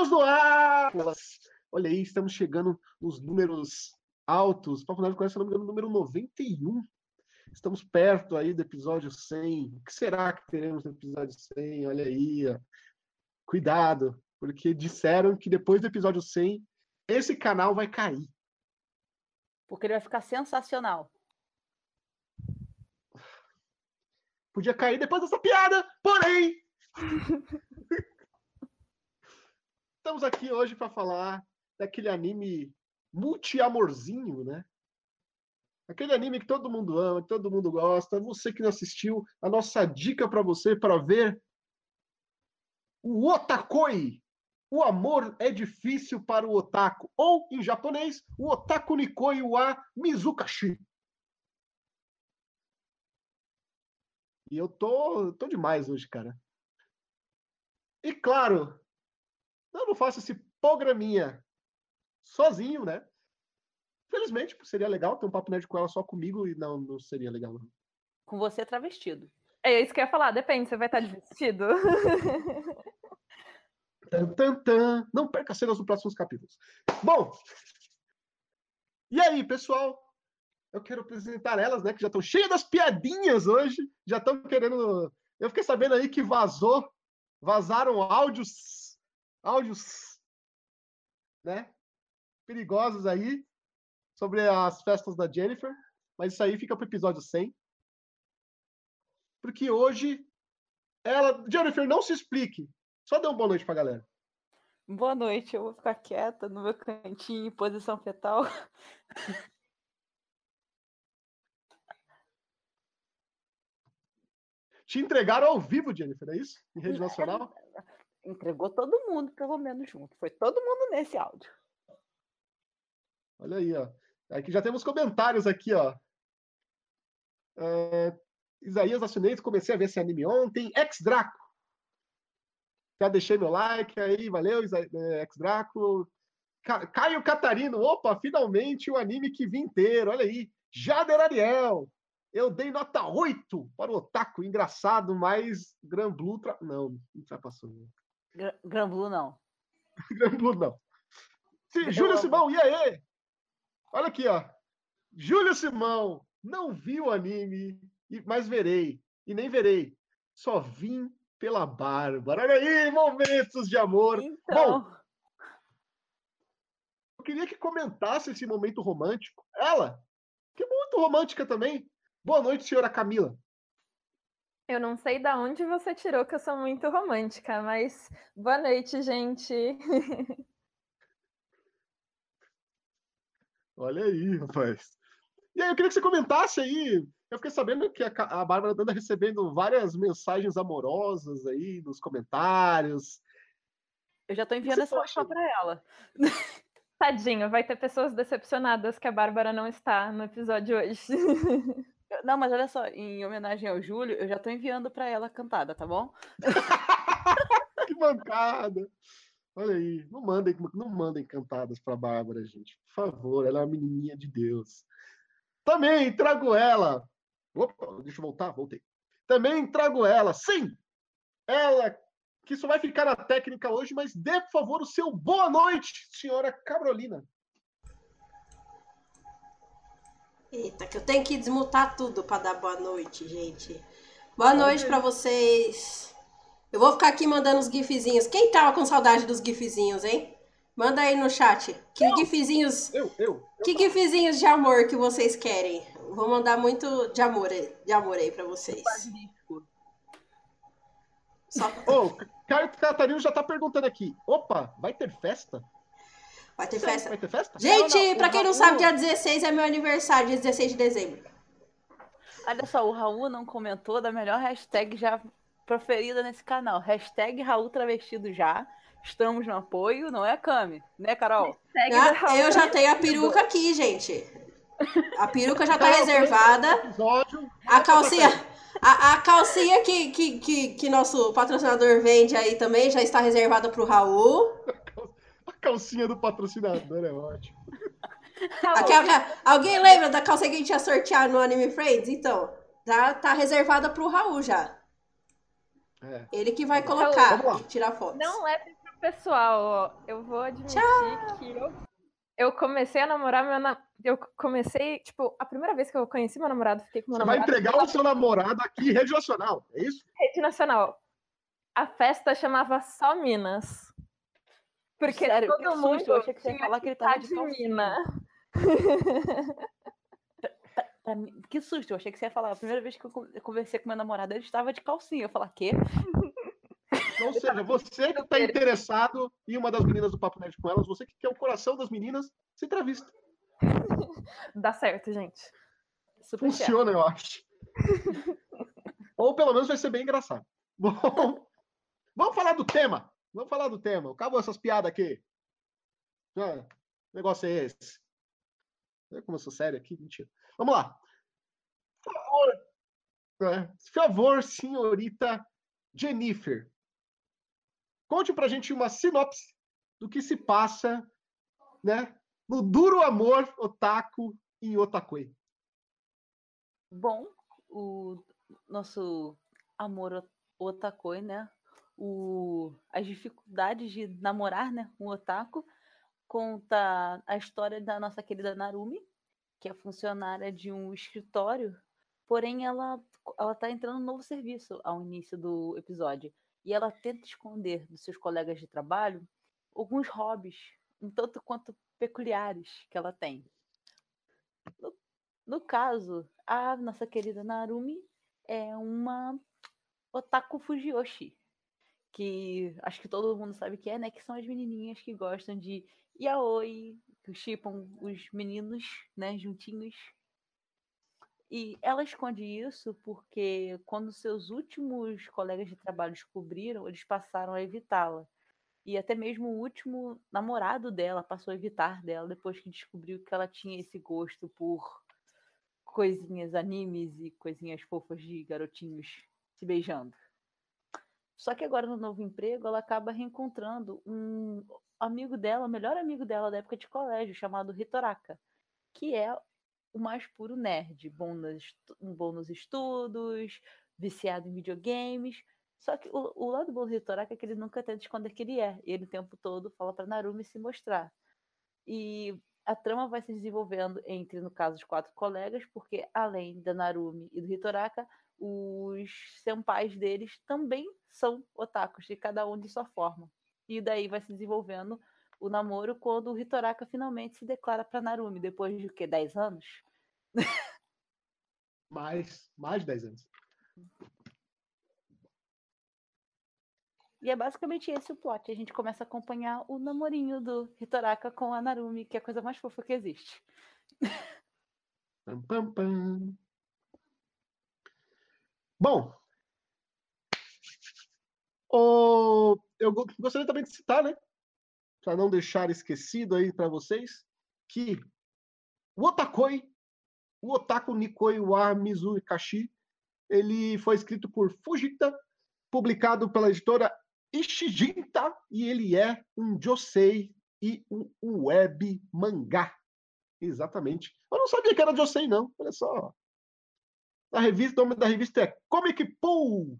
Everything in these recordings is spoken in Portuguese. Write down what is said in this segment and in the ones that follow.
Estamos no ar! Olha aí, estamos chegando nos números altos. Papo Nerd conhece, se não me engano, número 91. Estamos perto aí do episódio 100. O que será que teremos no episódio 100? Olha aí, ó. Cuidado, porque disseram que depois do episódio 100, esse canal vai cair. Porque ele vai ficar sensacional. Podia cair depois dessa piada, porém. Estamos aqui hoje para falar daquele anime multi-amorzinho, né? Aquele anime que todo mundo ama, que todo mundo gosta. Você que não assistiu, a nossa dica para você para ver o Otakoi. O amor é difícil para o otaku. Ou, em japonês, o Otaku Nikoi wa Mizukashi. E eu tô, tô demais hoje, cara. E claro, eu não faço esse programinha sozinho, né? Felizmente, seria legal ter um papo nerd com ela só comigo e não, não seria legal. Não. Com você travestido. É isso que eu ia falar, depende, você vai estar de vestido? tan, tan, tan. Não perca cenas dos próximos capítulos. Bom, e aí, pessoal? Eu quero apresentar elas, né? Que já estão cheias das piadinhas hoje. Já estão querendo. Eu fiquei sabendo aí que vazou, vazaram áudios, áudios, né? Perigosos aí sobre as festas da Jennifer. Mas isso aí fica para o episódio 100. Porque hoje ela, Jennifer, não se explique. Só dê uma boa noite pra galera. Boa noite, eu vou ficar quieta no meu cantinho em posição fetal. Te entregaram ao vivo, Jennifer, é isso? Em rede nacional? Entregou todo mundo, pelo menos, junto. Foi todo mundo nesse áudio. Olha aí, ó. Aqui já temos comentários aqui, ó. É... Isaías Assinentes, comecei a ver esse anime ontem. Ex-Draco. Já deixei meu like aí, valeu, é, Ex-Draco. Caio Catarino, opa, finalmente o anime que vi inteiro, olha aí. Jader Ariel, eu dei nota 8 para o Otaku. Engraçado, mas Gran Blue. Tra... Não ultrapassou. Gran Blue não. Gran Blue não. Sim, Júlio Simão, e aí? Olha aqui, ó. Júlio Simão, não vi o anime, mas verei. E nem verei. Só vim pela Bárbara. Olha aí, momentos de amor. Então... Bom, eu queria que comentasse esse momento romântico. Ela, que é muito romântica também. Boa noite, senhora Camila. Eu não sei de onde você tirou que eu sou muito romântica, mas boa noite, gente. Olha aí, rapaz. E aí, eu queria que você comentasse aí. Eu fiquei sabendo que a, Bárbara anda recebendo várias mensagens amorosas aí nos comentários. Eu já tô enviando essa foto para ela. Tadinho, vai ter pessoas decepcionadas que a Bárbara não está no episódio hoje. Não, mas olha só, em homenagem ao Júlio, eu já tô enviando para ela cantada, tá bom? que mancada! Olha aí, não mandem, não mandem cantadas para Bárbara, gente. Por favor, ela é uma menininha de Deus. Também trago ela. Opa, deixa eu voltar, voltei. Também trago ela, sim! Ela que só vai ficar na técnica hoje, mas dê, por favor, o seu boa noite, senhora Carolina. Eita, que eu tenho que desmutar tudo para dar boa noite, gente. Boa noite para vocês. Eu vou ficar aqui mandando os gifzinhos. Quem tava com saudade dos gifzinhos, hein? Manda aí no chat. Que eu, gifzinhos. Eu, eu. Que gifzinhos de amor que vocês querem? Vou mandar muito de amor, de amor aí para vocês. Só... oh, Caio Catarino já tá perguntando aqui. Opa, vai ter festa? Vai ter festa? Vai ter festa? Gente, não, não, pra quem não sabe, dia 16 é meu aniversário, dia 16 de dezembro. Olha só, o Raul não comentou da melhor hashtag já proferida nesse canal. Hashtag Raul Travestido já. Estamos no apoio, não é, Cami? Né, Carol? Ah, eu já tenho a peruca aqui, gente. A peruca já tá reservada. A calcinha. A, a calcinha que, que, que, que nosso patrocinador vende aí também já está reservada para o Raul calcinha do patrocinador é ótimo. Aquela, alguém lembra da calcinha que a gente ia sortear no Anime Friends? Então, tá, tá reservada pro Raul já. É. Ele que vai colocar e tirar fotos. Não leve pra Pessoal, ó, eu vou admitir que eu, eu comecei a namorar meu na... Eu comecei, tipo, a primeira vez que eu conheci meu namorado, fiquei com meu Você vai namorado. entregar o seu namorado aqui em rede nacional, é isso? Rede Nacional. A festa chamava Só Minas. Porque Sério, todo que susto, mundo eu achei que você ia falar que ele tá tava de calcinha. mina. Pra mim- que susto, eu achei que você ia falar. A primeira vez que eu con- eu conversei com meu namorado, ele estava de calcinha. Eu falar, quê? Ou seja, você que está interessado em uma das meninas do Papo Nerd com elas, você que quer o coração das meninas, se entrevista. Dá certo, gente. Super certo. Funciona, eu acho. Ou pelo menos vai ser bem engraçado. Bom, vamos falar do tema. Vamos falar do tema. Acabou essas piadas aqui. Ah, que negócio é esse? Como eu sou sério aqui. Mentira. Vamos lá. Por favor, por favor, senhorita Jennifer. Conte pra gente uma sinopse do que se passa, né, no duro amor otaku em Otakoi. Bom, o nosso amor o- otakoi, né? O, as dificuldades de namorar, né? Um otaku. Conta a história da nossa querida Narumi, que é funcionária de um escritório, porém ela ela tá entrando no novo serviço ao início do episódio. E ela tenta esconder dos seus colegas de trabalho alguns hobbies, um tanto quanto peculiares que ela tem. No, no caso, a nossa querida Narumi é uma otaku fujiyoshi, que acho que todo mundo sabe que é, né? Que são as menininhas que gostam de yaoi, que chipam os meninos, né, juntinhos. E ela esconde isso porque quando seus últimos colegas de trabalho descobriram, eles passaram a evitá-la. E até mesmo o último namorado dela passou a evitar dela depois que descobriu que ela tinha esse gosto por coisinhas, animes e coisinhas fofas de garotinhos se beijando. Só que agora no novo emprego ela acaba reencontrando um amigo dela, o melhor amigo dela da época de colégio, chamado Hitoraka, que é o mais puro nerd, bom nos, bom nos estudos, viciado em videogames. Só que o, o lado bom do Hitoraka é que ele nunca tenta esconder que ele é. E ele o tempo todo fala pra Narumi se mostrar. E a trama vai se desenvolvendo entre, no caso, os quatro colegas, porque além da Narumi e do Hitoraka, os senpais deles também são otakus, de cada um de sua forma. E daí vai se desenvolvendo o namoro quando o Hitoraka finalmente se declara pra Narumi, depois de o quê? 10 anos? Mais, mais de 10 anos. E é basicamente esse o plot. A gente começa a acompanhar o namorinho do Hitoraka com a Narumi, que é a coisa mais fofa que existe. Pam, pam, pam. Bom, o- eu go- gostaria também de citar, né, para não deixar esquecido aí para vocês, que o Otakoi, o Otaku Nikoi wa Mizui Kashi, ele foi escrito por Fujita, publicado pela editora Ishijinta, e ele é um josei e um web mangá. Exatamente. Eu não sabia que era Josei, não. Olha só. A revista, o nome da revista é Comic Pool.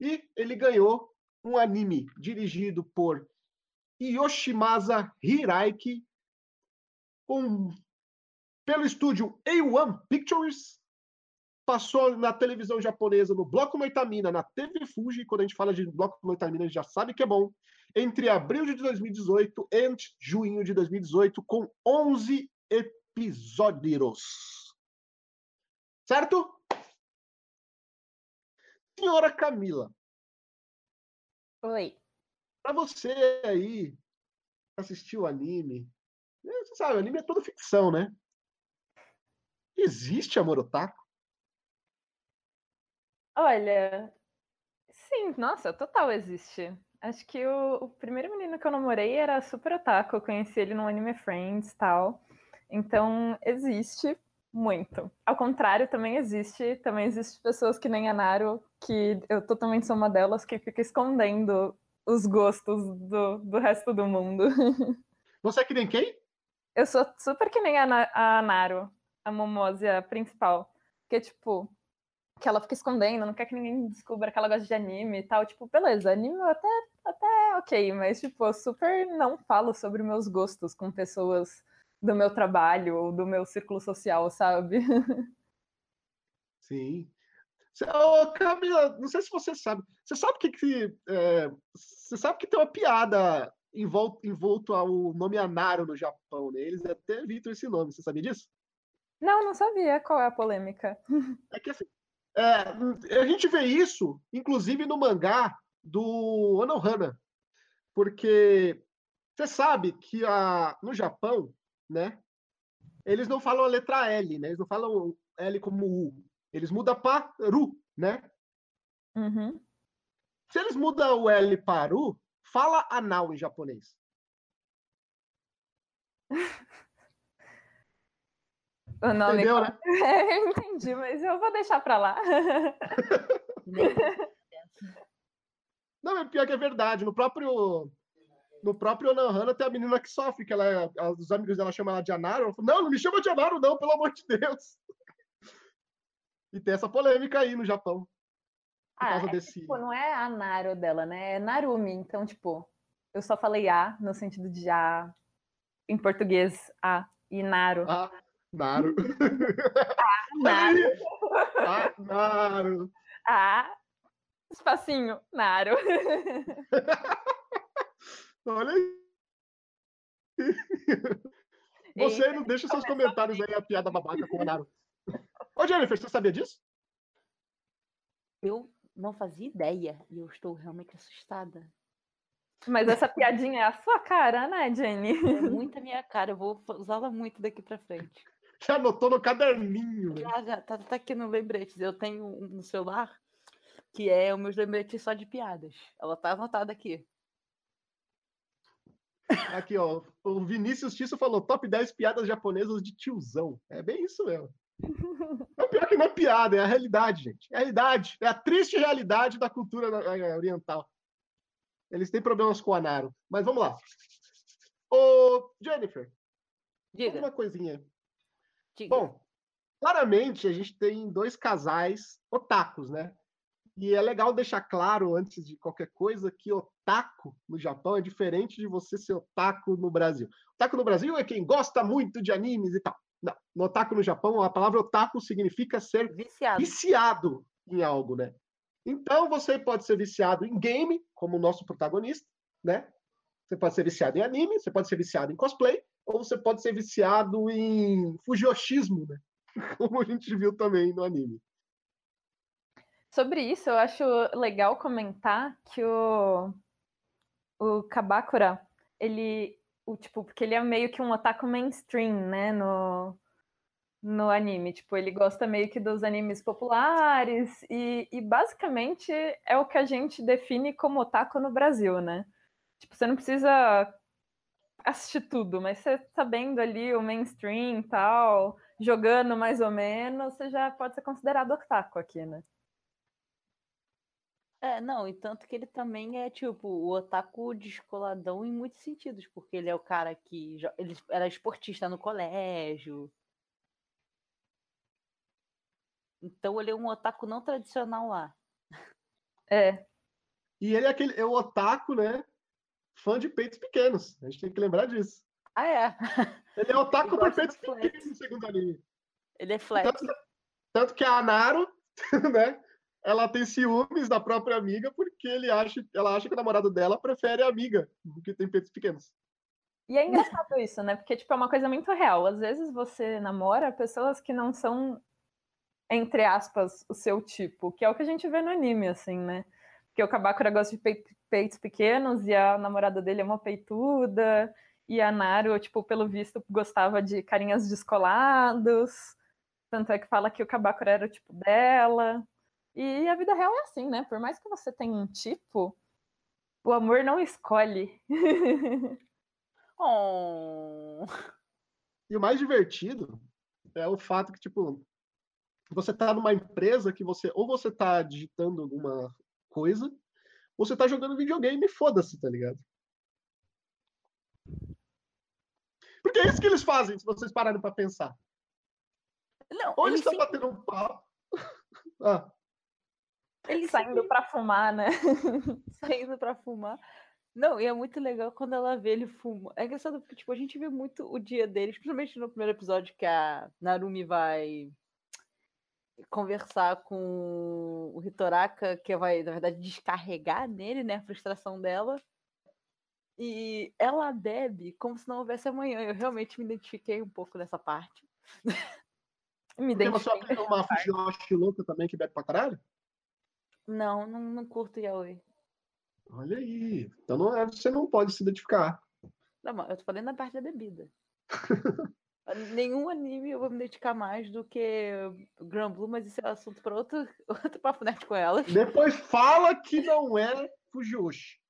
E ele ganhou um anime dirigido por Yoshimasa Hiraiki, com, pelo estúdio A1 Pictures. Passou na televisão japonesa, no Bloco Noitamina, na TV Fuji. Quando a gente fala de Bloco Noitamina, a gente já sabe que é bom entre abril de 2018 e junho de 2018, com 11 episódios. Certo? Senhora Camila, Oi. para você aí que assistiu o anime, né, você sabe, o anime é tudo ficção, né? Existe amor otaku? Olha, sim, nossa, total existe. Acho que o, o primeiro menino que eu namorei era super otaku, eu conheci ele no Anime Friends e tal. Então, existe muito. Ao contrário, também existe, também existe pessoas que nem a Naru, que eu totalmente sou uma delas, que fica escondendo os gostos do, do resto do mundo. Você é que nem quem? Eu sou super que nem a, Na- a Naru, a Momose, a principal. Que, tipo, que ela fica escondendo, não quer que ninguém descubra que ela gosta de anime e tal. Tipo, beleza, anime até, até ok, mas, tipo, eu super não falo sobre meus gostos com pessoas do meu trabalho ou do meu círculo social, sabe? Sim. Ô, Camila, não sei se você sabe. Você sabe que, que é, você sabe que tem uma piada envolto, envolto ao nome Anaro no Japão, né? Eles até evitam esse nome. Você sabia disso? Não, não sabia. Qual é a polêmica? É que assim, é, a gente vê isso, inclusive no mangá do Anohana, porque você sabe que a, no Japão, né, eles não falam a letra L, né? Eles não falam L como U. Eles mudam para Ru, né? Uhum. Se eles mudam o L para U, fala anal em japonês. O nome Entendeu, né? É, eu entendi, mas eu vou deixar pra lá. Não, é pior que é verdade. No próprio no próprio Anohana tem a menina que sofre, que ela, é, os amigos dela chamam ela de Anaro. Ela fala, não, não me chama de Anaro, não, pelo amor de Deus. E tem essa polêmica aí no Japão. Por Ah, causa é desse. tipo, não é a Naro dela, né? É Narumi. Então, tipo, eu só falei A no sentido de A em português, A. E Naro. Ah, Naro. Naro. Ah, Naro. A. Espacinho, Naro. Olha aí. Você não deixa seus comentários aí, a piada babaca com o Naro. Ô, Jennifer, você sabia disso? Eu não fazia ideia e eu estou realmente assustada. Mas essa piadinha é a sua cara, né, Jenny? É muito a minha cara, eu vou usá-la muito daqui pra frente. Já anotou no caderninho. Já, já, tá, tá aqui no lembretes. Eu tenho um no celular que é os meus lembretes só de piadas. Ela tá anotada aqui. Aqui, ó. O Vinícius Tisso falou top 10 piadas japonesas de tiozão. É bem isso mesmo. É pior que não é piada, é a realidade, gente. É a realidade. É a triste realidade da cultura eh, oriental. Eles têm problemas com o Anaro. Mas vamos lá. Ô, Jennifer, Diga, uma coisinha. diga. Bom, claramente a gente tem dois casais otakus, né? E é legal deixar claro, antes de qualquer coisa, que otaku no Japão é diferente de você ser otaku no Brasil. Otaku no Brasil é quem gosta muito de animes e tal. Não, no otaku no Japão, a palavra otaku significa ser Viciado. viciado em algo, né? Então você pode ser viciado em game, como o nosso protagonista, né? Você pode ser viciado em anime, você pode ser viciado em cosplay, ou você pode ser viciado em fujoshismo, né? Como a gente viu também no anime. Sobre isso, eu acho legal comentar que o, o Kabakura, ele, o, tipo, porque ele é meio que um otaku mainstream, né, no, no anime. Tipo, ele gosta meio que dos animes populares e, e basicamente é o que a gente define como otaku no Brasil, né? Tipo, você não precisa assistir tudo, mas você sabendo ali o mainstream e tal, jogando mais ou menos, você já pode ser considerado otaku aqui, né? É, não, e tanto que ele também é, tipo, o otaku descoladão em muitos sentidos, porque ele é o cara que jo- ele era esportista no colégio. Então ele é um otaku não tradicional lá. É, E ele é aquele é o otaku, né? Fã de peitos pequenos. A gente tem que lembrar disso. Ah, é. Ele é otaku por peitos pequenos, segundo o anime. Ele é flex. Tanto, tanto que a Anaro, né? Ela tem ciúmes da própria amiga porque ele acha, ela acha que o namorado dela prefere a amiga, porque tem peitos pequenos. E é engraçado isso, né? Porque, tipo, é uma coisa muito real. Às vezes você namora pessoas que não são, entre aspas, o seu tipo, que é o que a gente vê no anime, assim, né? Porque o Kabakura gosta de peit- peitos pequenos e a namorada dele é uma peituda, e a Naru, tipo, pelo visto, gostava de carinhas descolados. Tanto é que fala que o Kabakura era o tipo dela. E a vida real é assim, né? Por mais que você tenha um tipo, o amor não escolhe. Oh. E o mais divertido é o fato que, tipo, você tá numa empresa que você, ou você tá digitando alguma coisa, ou você tá jogando videogame e foda-se, tá ligado? Porque é isso que eles fazem, se vocês pararem pra pensar. Não, Ou ele eles estão sempre- batendo um papo, Ah, Ele Saindo pra fumar, né? saindo pra fumar. Não, e é muito legal quando ela vê ele fumar. É engraçado porque, tipo, a gente vê muito o dia deles, principalmente no primeiro episódio que a Narumi vai conversar com o Hitoraka, que vai, na verdade, descarregar nele, né, a frustração dela. E ela bebe como se não houvesse amanhã. Eu realmente me identifiquei um pouco nessa parte. Me tem uma sua identifiquei. uma Fujiyoshi louca também que bebe pra caralho? Não, não, não curto Yaoi. Olha aí. Então não é, você não pode se identificar. Não, eu tô falando na parte da bebida. Nenhum anime eu vou me dedicar mais do que Grand Blue, mas isso é assunto para outro, outro papo net com ela. Depois fala que não é Fujiyoshi.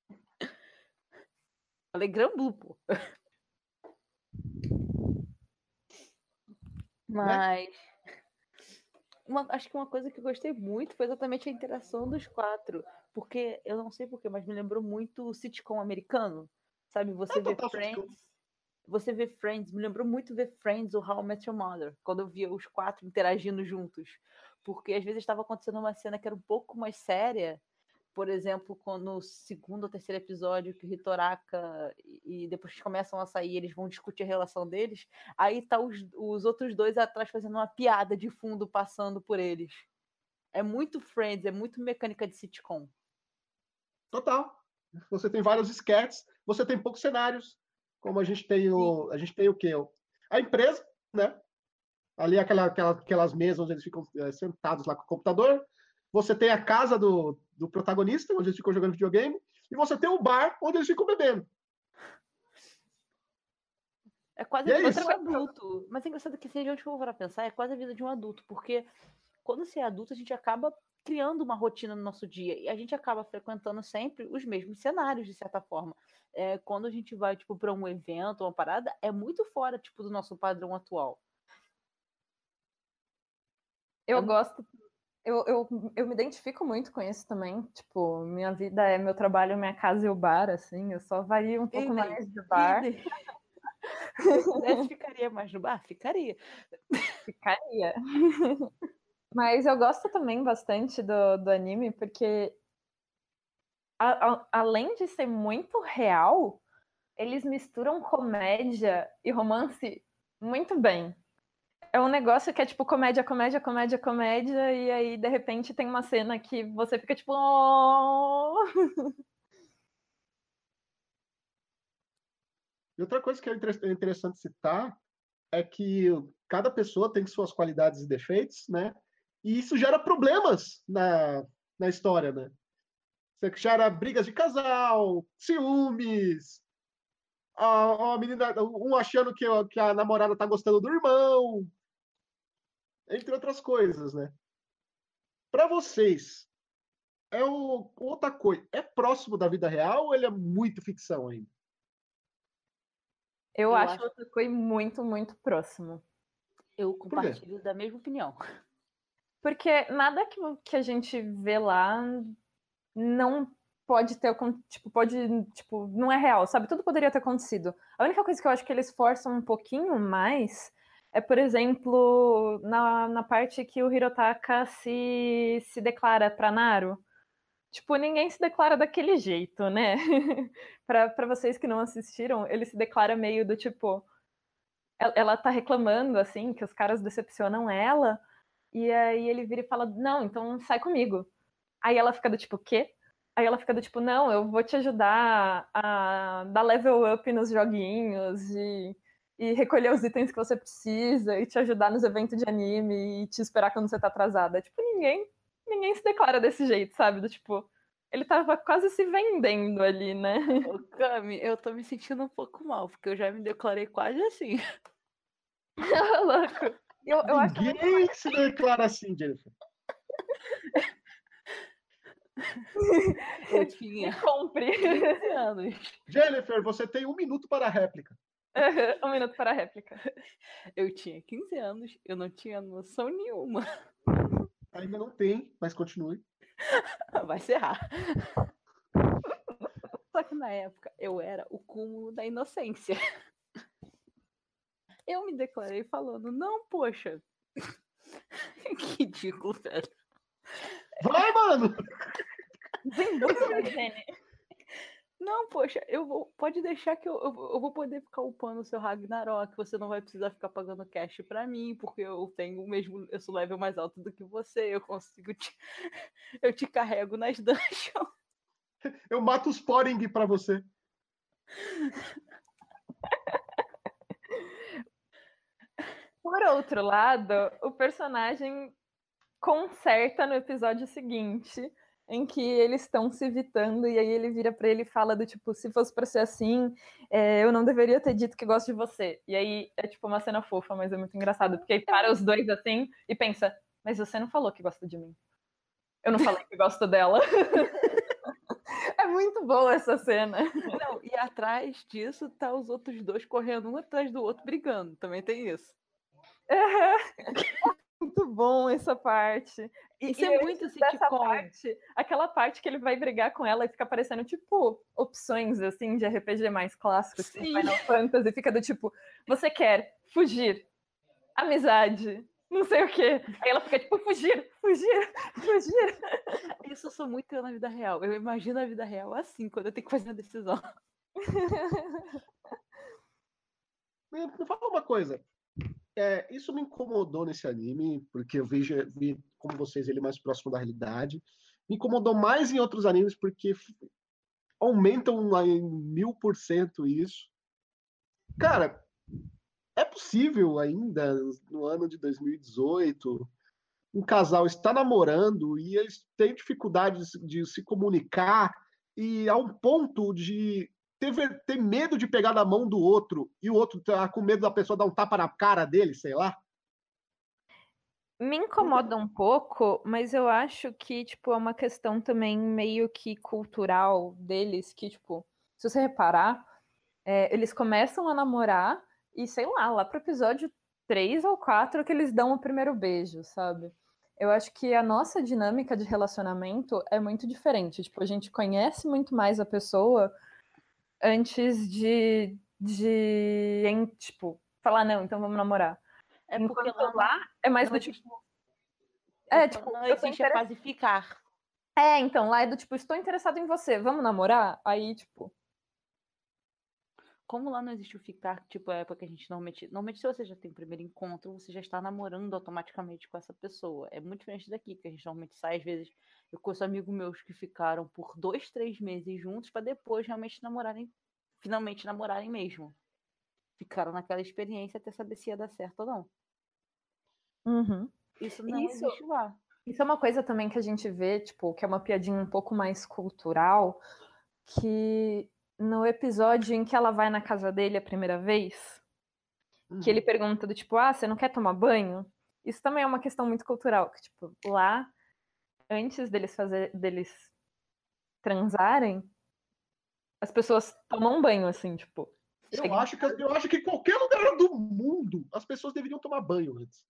Falei Grand Blue, pô. Mas uma- acho que uma coisa que eu gostei muito foi exatamente a interação dos quatro. Porque eu não sei porquê, mas me lembrou muito o sitcom americano. Sabe, você vê sitcom. Friends. Você vê Friends, me lembrou muito ver Friends ou How I Met Your Mother, quando eu via os quatro interagindo juntos. Porque às vezes estava acontecendo uma cena que era um pouco mais séria. Por exemplo, quando no segundo ou terceiro episódio que o Hitoraka e e depois que começam a sair, eles vão discutir a relação deles. Aí tá os, os outros dois atrás fazendo uma piada de fundo passando por eles. É muito Friends, é muito mecânica de sitcom. Total. Você tem vários sketches, você tem poucos cenários, como a gente tem o, a gente tem o quê? A empresa, né? Ali aquela, aquela, aquelas mesas onde eles ficam eh, sentados lá com o computador. Você tem a casa do, do protagonista, onde eles ficam jogando videogame, e você tem o bar onde eles ficam bebendo. É quase E a é vida de um adulto. Mas é engraçado que se a gente for para pensar, é quase a vida de um adulto, porque quando você é adulto, a gente acaba criando uma rotina no nosso dia e a gente acaba frequentando sempre os mesmos cenários, de certa forma. É, quando a gente vai, tipo, para um evento, uma parada, é muito fora, tipo, do nosso padrão atual. Eu É- gosto. Eu, eu, eu me identifico muito com isso também. Tipo, minha vida é meu trabalho, minha casa e o bar, assim. Eu só vario um pouco Idem, mais de bar. Se pudesse, ficaria mais no bar? Ficaria. Ficaria. Mas eu gosto também bastante do, do anime, porque a- a- além de ser muito real, eles misturam comédia e romance muito bem. É um negócio que é tipo comédia, comédia, comédia, comédia, e aí de repente tem uma cena que você fica tipo. "Oh!" E outra coisa que é é interessante citar é que cada pessoa tem suas qualidades e defeitos, né? E isso gera problemas na, na história, né? Você gera brigas de casal, ciúmes, a, a menina, um achando que, que a namorada tá gostando do irmão, entre outras coisas, né? Para vocês, é o, o Otakoi é próximo da vida real ou ele é muito ficção ainda? Eu, Eu acho acho- Otakoi muito, muito próximo. Eu compartilho da mesma opinião. Porque nada que, que a gente vê lá não pode ter tipo pode tipo não é real sabe tudo poderia ter acontecido a única coisa que eu acho que eles forçam um pouquinho mais é por exemplo na, na parte que o Hirotaka se se declara pra Naru. Tipo ninguém se declara daquele jeito né? Pra vocês que não assistiram ele se declara meio do tipo ela, ela tá reclamando assim que os caras decepcionam ela e aí ele vira e fala não então sai comigo. Aí ela fica do tipo, quê? Aí ela fica do tipo, não, eu vou te ajudar a dar level up nos joguinhos e, e recolher os itens que você precisa e te ajudar nos eventos de anime e te esperar quando você tá atrasada. Tipo, ninguém, ninguém se declara desse jeito, sabe? Do tipo, ele tava quase se vendendo ali, né? Ô, Cami, eu tô me sentindo um pouco mal, porque eu já me declarei quase assim. Louco. Eu, eu acho Ninguém se declara assim, Jennifer. Eu tinha compre. 15 anos. Jennifer, você tem um minuto para a réplica. Um minuto para a réplica. Eu tinha 15 anos, eu não tinha noção nenhuma. Ainda não tem, mas continue. Vai serrar. Só que na época eu era o cúmulo da inocência. Eu me declarei falando, não, poxa. que ridículo, velho. Vai, mano! Desembucha, Jenny. Não, poxa, eu vou. Pode deixar que eu, eu, vou- eu vou poder ficar upando o seu Ragnarok. Você não vai precisar ficar pagando cash pra mim, porque eu tenho o mesmo. Eu sou level mais alto do que você. Eu consigo te. Eu te carrego nas dungeons. Eu mato os Poring pra você. Por outro lado, o personagem conserta no episódio seguinte, em que eles estão se evitando, e aí ele vira pra ele e fala do tipo, se fosse pra ser assim, é, eu não deveria ter dito que gosto de você. E aí é tipo uma cena fofa, mas é muito engraçado, porque aí para os dois assim e pensa, mas você não falou que gosta de mim. Eu não falei que gosto dela. é muito boa essa cena. Não, e atrás disso tá os outros dois correndo um atrás do outro brigando. Também tem isso. muito bom essa parte. E, Isso e é muito dessa parte, aquela parte que ele vai brigar com ela e fica parecendo tipo opções assim de RPG mais clássicos, tipo Sim. Final Fantasy, fica do tipo, você quer fugir, amizade, não sei o quê. Aí ela fica tipo, fugir, fugir, fugir. Isso eu sou muito eu na vida real. Eu imagino a vida real assim, quando eu tenho que fazer uma decisão. Me fala uma coisa. É, isso me incomodou nesse anime, porque eu vejo, vi, como vocês, ele mais próximo da realidade. Me incomodou mais em outros animes, porque aumentam em mil por cento isso. Cara, é possível ainda, no ano de 2018, um casal está namorando e eles têm dificuldades de se comunicar e a um ponto de ter, ter medo de pegar na mão do outro e o outro tá com medo da pessoa dar um tapa na cara dele, sei lá. Me incomoda um pouco, mas eu acho que, tipo, é uma questão também meio que cultural deles, que, tipo, se você reparar, é, eles começam a namorar e, sei lá, lá pro episódio 3 ou 4 que eles dão o primeiro beijo, sabe? Eu acho que a nossa dinâmica de relacionamento é muito diferente. Tipo, a gente conhece muito mais a pessoa antes de, de em, tipo, falar, não, então vamos namorar. É porque Enquanto lá, é mais do tipo. É, É, tipo, tipo, não existe a fase ficar. É, então, lá é do tipo, estou interessado em você, vamos namorar? Aí, tipo, Como lá não existe o ficar, tipo, é porque a gente normalmente. Normalmente, se você já tem o primeiro encontro, você já está namorando automaticamente com essa pessoa. É muito diferente daqui, que a gente normalmente sai, às vezes. Eu conheço amigos meus que ficaram por dois, três meses juntos para depois realmente namorarem. Finalmente namorarem mesmo. Ficaram naquela experiência até saber se ia dar certo ou não. uhum. Isso não Isso- existe lá. Isso é uma coisa também que a gente vê, tipo, que é uma piadinha um pouco mais cultural, que no episódio em que ela vai na casa dele a primeira vez, que ele pergunta do tipo, ah, você não quer tomar banho? Isso também é uma questão muito cultural, que tipo, lá, antes deles fazer, deles transarem, as pessoas tomam banho, assim, tipo. Eu acho, que, eu acho que em qualquer lugar do mundo as pessoas deveriam tomar banho antes.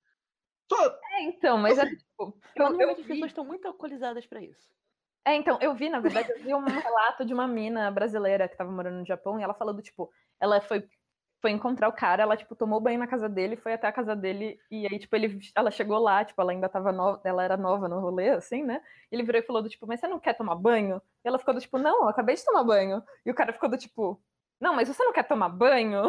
Só, É, então, mas é Assim, tipo. Eu, eu Normalmente as vi- pessoas estão muito alcoolizadas para isso. É, então, eu vi, na verdade, eu vi um relato de uma mina brasileira que tava morando no Japão e ela falou do tipo, ela foi, foi encontrar o cara, ela, tipo, tomou banho na casa dele, foi até a casa dele, e aí, tipo, ele, ela chegou lá, tipo, ela ainda tava nova, ela era nova no rolê, assim, né? Ele virou e falou do tipo, mas você não quer tomar banho? E ela ficou do tipo, não, eu acabei de tomar banho. E o cara ficou do tipo, não, mas você não quer tomar banho?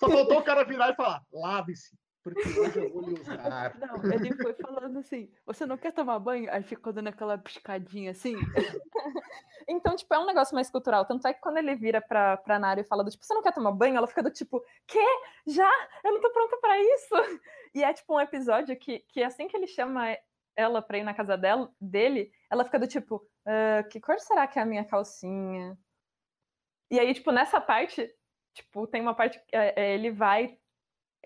só faltou o cara virar e falar: lave-se, porque hoje eu vou lhe usar. Não, ele foi falando assim: você não quer tomar banho? Aí ficou dando aquela piscadinha assim. Então, tipo, é um negócio mais cultural. Tanto é que quando ele vira pra, pra Nara e fala do tipo, você não quer tomar banho? Ela fica do tipo, quê? Já? Eu não tô pronta pra isso. E é tipo um episódio que, que assim que ele chama ela pra ir na casa dela, dele, ela fica do tipo, "Ah, que cor será que é a minha calcinha? E aí, tipo, nessa parte, tipo, tem uma parte que é, é, ele vai.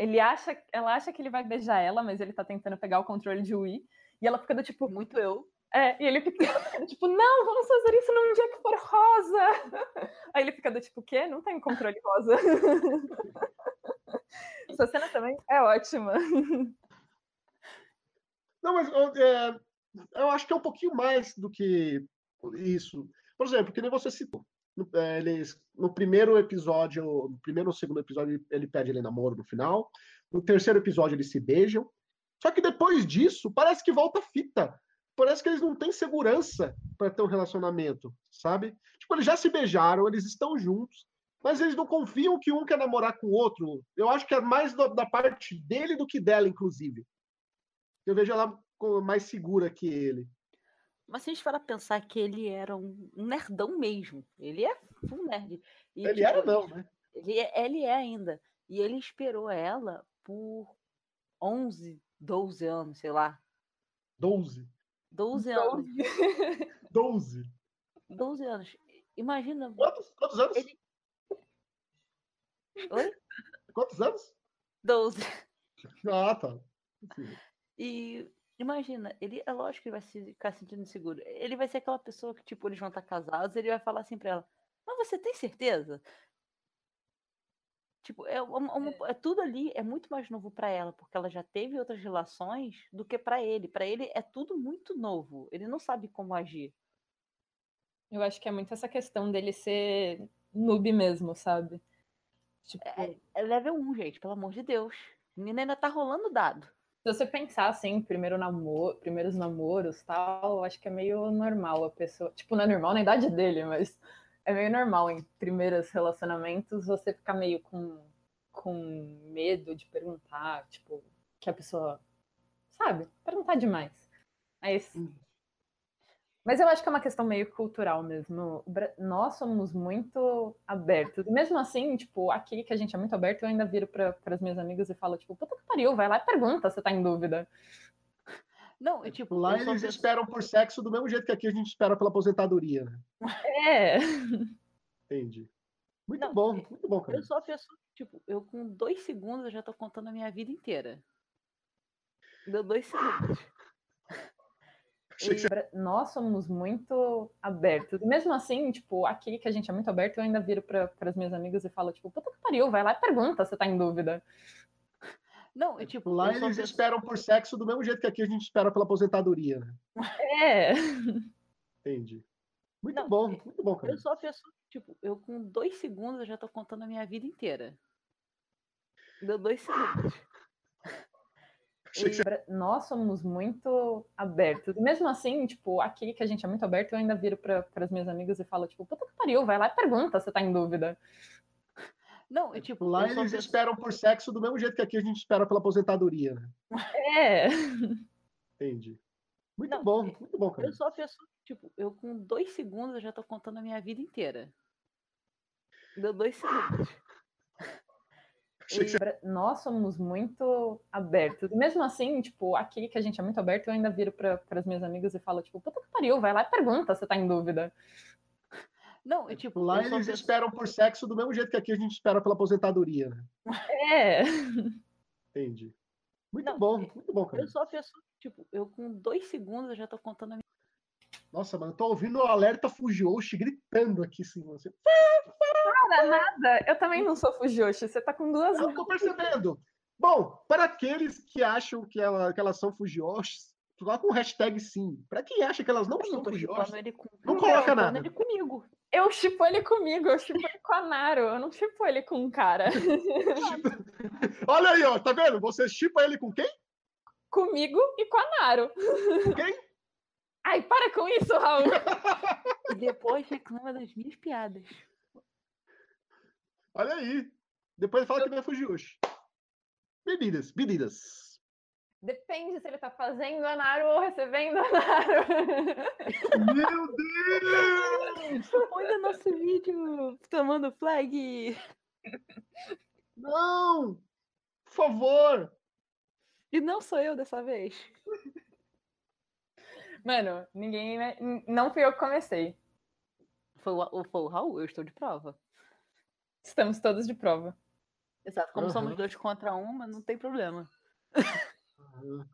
Ele acha, ela acha que ele vai beijar ela, mas ele tá tentando pegar o controle de Wii. E ela fica do tipo, Muito eu. é, e ele fica do tipo, não, vamos fazer isso num dia que for rosa. Aí ele fica do tipo, o quê? Não tem controle rosa. Essa cena também é ótima. Não, mas eu, é, eu acho que é um pouquinho mais do que isso. Por exemplo, que nem você citou. No, é, no primeiro episódio, no primeiro ou segundo episódio, ele- ele pede ele namoro no final. No terceiro episódio, eles se beijam. Só que depois disso, parece que volta a fita. Parece que eles não têm segurança para ter um relacionamento, sabe? Tipo, eles já se beijaram, eles estão juntos, mas eles não confiam que um quer namorar com o outro. Eu acho que é mais do, da parte dele do que dela, inclusive. Eu vejo ela mais segura que ele. Mas se a gente for pensar que ele era um nerdão mesmo, ele é um nerd. E, ele tipo, era não, né? Ele, é, ele é ainda. E ele esperou ela por 11, 12 anos, sei lá. 12? 12 anos. 12. 12 anos. Imagina. Quantos, quantos anos? Ele... Oi? Quantos anos? 12. Ah, tá. E imagina, ele é lógico que vai ficar sentindo inseguro. Ele vai ser aquela pessoa que, tipo, eles vão estar casados, ele vai falar assim pra ela: Mas você tem certeza? Tipo, é, uma, uma, é. é tudo ali é muito mais novo para ela, porque ela já teve outras relações do que para ele. Para ele é tudo muito novo. Ele não sabe como agir. Eu acho que é muito essa questão dele ser noob mesmo, sabe? Tipo... É, é level 1, gente, pelo amor de Deus. A menina ainda tá rolando dado. Se você pensar assim, primeiro namoro, primeiros namoros tal, acho que é meio normal a pessoa. Tipo, não é normal na idade dele, mas é meio normal em primeiros relacionamentos você ficar meio com, com medo de perguntar, tipo, que a pessoa, sabe, perguntar demais. Mas, hum. Mas eu acho que é uma questão meio cultural mesmo. Nós somos muito abertos. Mesmo assim, tipo, aqui que a gente é muito aberto, eu ainda viro para as minhas amigas e falo, tipo, puta que pariu, vai lá e pergunta se tá em dúvida. Não, é, tipo, lá eles esperam por sexo do mesmo jeito que aqui a gente espera pela aposentadoria, né? É. Entendi. Muito não, bom, muito bom, cara. Eu sou a pessoa, tipo, eu com dois segundos eu já tô contando a minha vida inteira. Deu dois segundos. E nós somos muito abertos. Mesmo assim, tipo, aqui que a gente é muito aberto, eu ainda viro para as minhas amigas e falo, tipo, puta que pariu, vai lá e pergunta se tá em dúvida. Não, é, tipo, lá eles esperam por sexo do mesmo jeito que aqui a gente espera pela aposentadoria, né? É. Entendi. Muito não, bom, muito bom, cara. Eu sou a pessoa, tipo, eu com dois segundos eu já tô contando a minha vida inteira. Deu dois segundos. Nós somos muito abertos. Mesmo assim, tipo, aqui que a gente é muito aberto, eu ainda viro para as minhas amigas e falo, tipo, puta que pariu, vai lá e pergunta se tá em dúvida. Não, é, tipo, lá eles esperam por sexo do mesmo jeito que aqui a gente espera pela aposentadoria, né? É. Entendi. Muito não, bom, muito bom, cara. Eu sou a pessoa, tipo, eu com dois segundos eu já tô contando a minha vida inteira. Deu dois segundos. E nós somos muito abertos. Mesmo assim, tipo, aqui que a gente é muito aberto, eu ainda viro para as minhas amigas e falo, tipo, puta que pariu, vai lá e pergunta se tá em dúvida. Não, é, tipo, lá eles pessoa... esperam por sexo do mesmo jeito que aqui a gente espera pela aposentadoria, né? É. Entendi. Muito não, bom, muito bom, cara. Eu sou a pessoa, tipo, eu com dois segundos eu já tô contando a minha. Nossa, mano, eu tô ouvindo o alerta Fujoshi gritando aqui, sim. Você... Nada, nada. Eu também não sou Fujoshi. Você tá com duas. Eu tô percebendo. Bom, para aqueles que acham que, ela, que elas são Fujoshis, coloca um hashtag sim. Para quem acha que elas não são Fujoshis, não coloca nada. Ele comigo. Eu chipo ele comigo, eu chipo ele com a Naro, eu não chipo ele com um cara. Olha aí, ó, tá vendo? Você chipa ele com quem? Comigo e com a Naro. Com quem? Ai, para com isso, Raul! e depois reclama das minhas piadas. Olha aí. Depois fala eu... que não é Fujiyoshi. Bebidas, bebidas. Depende se ele tá fazendo a Naru ou recebendo a Naru. Meu Deus! Olha nosso vídeo tomando flag. Não! Por favor! E não sou eu dessa vez. Mano, ninguém. Não fui eu que comecei. Foi o, foi o Raul, eu estou de prova. Estamos todos de prova. Exato, como uhum. somos dois contra um, mas não tem problema.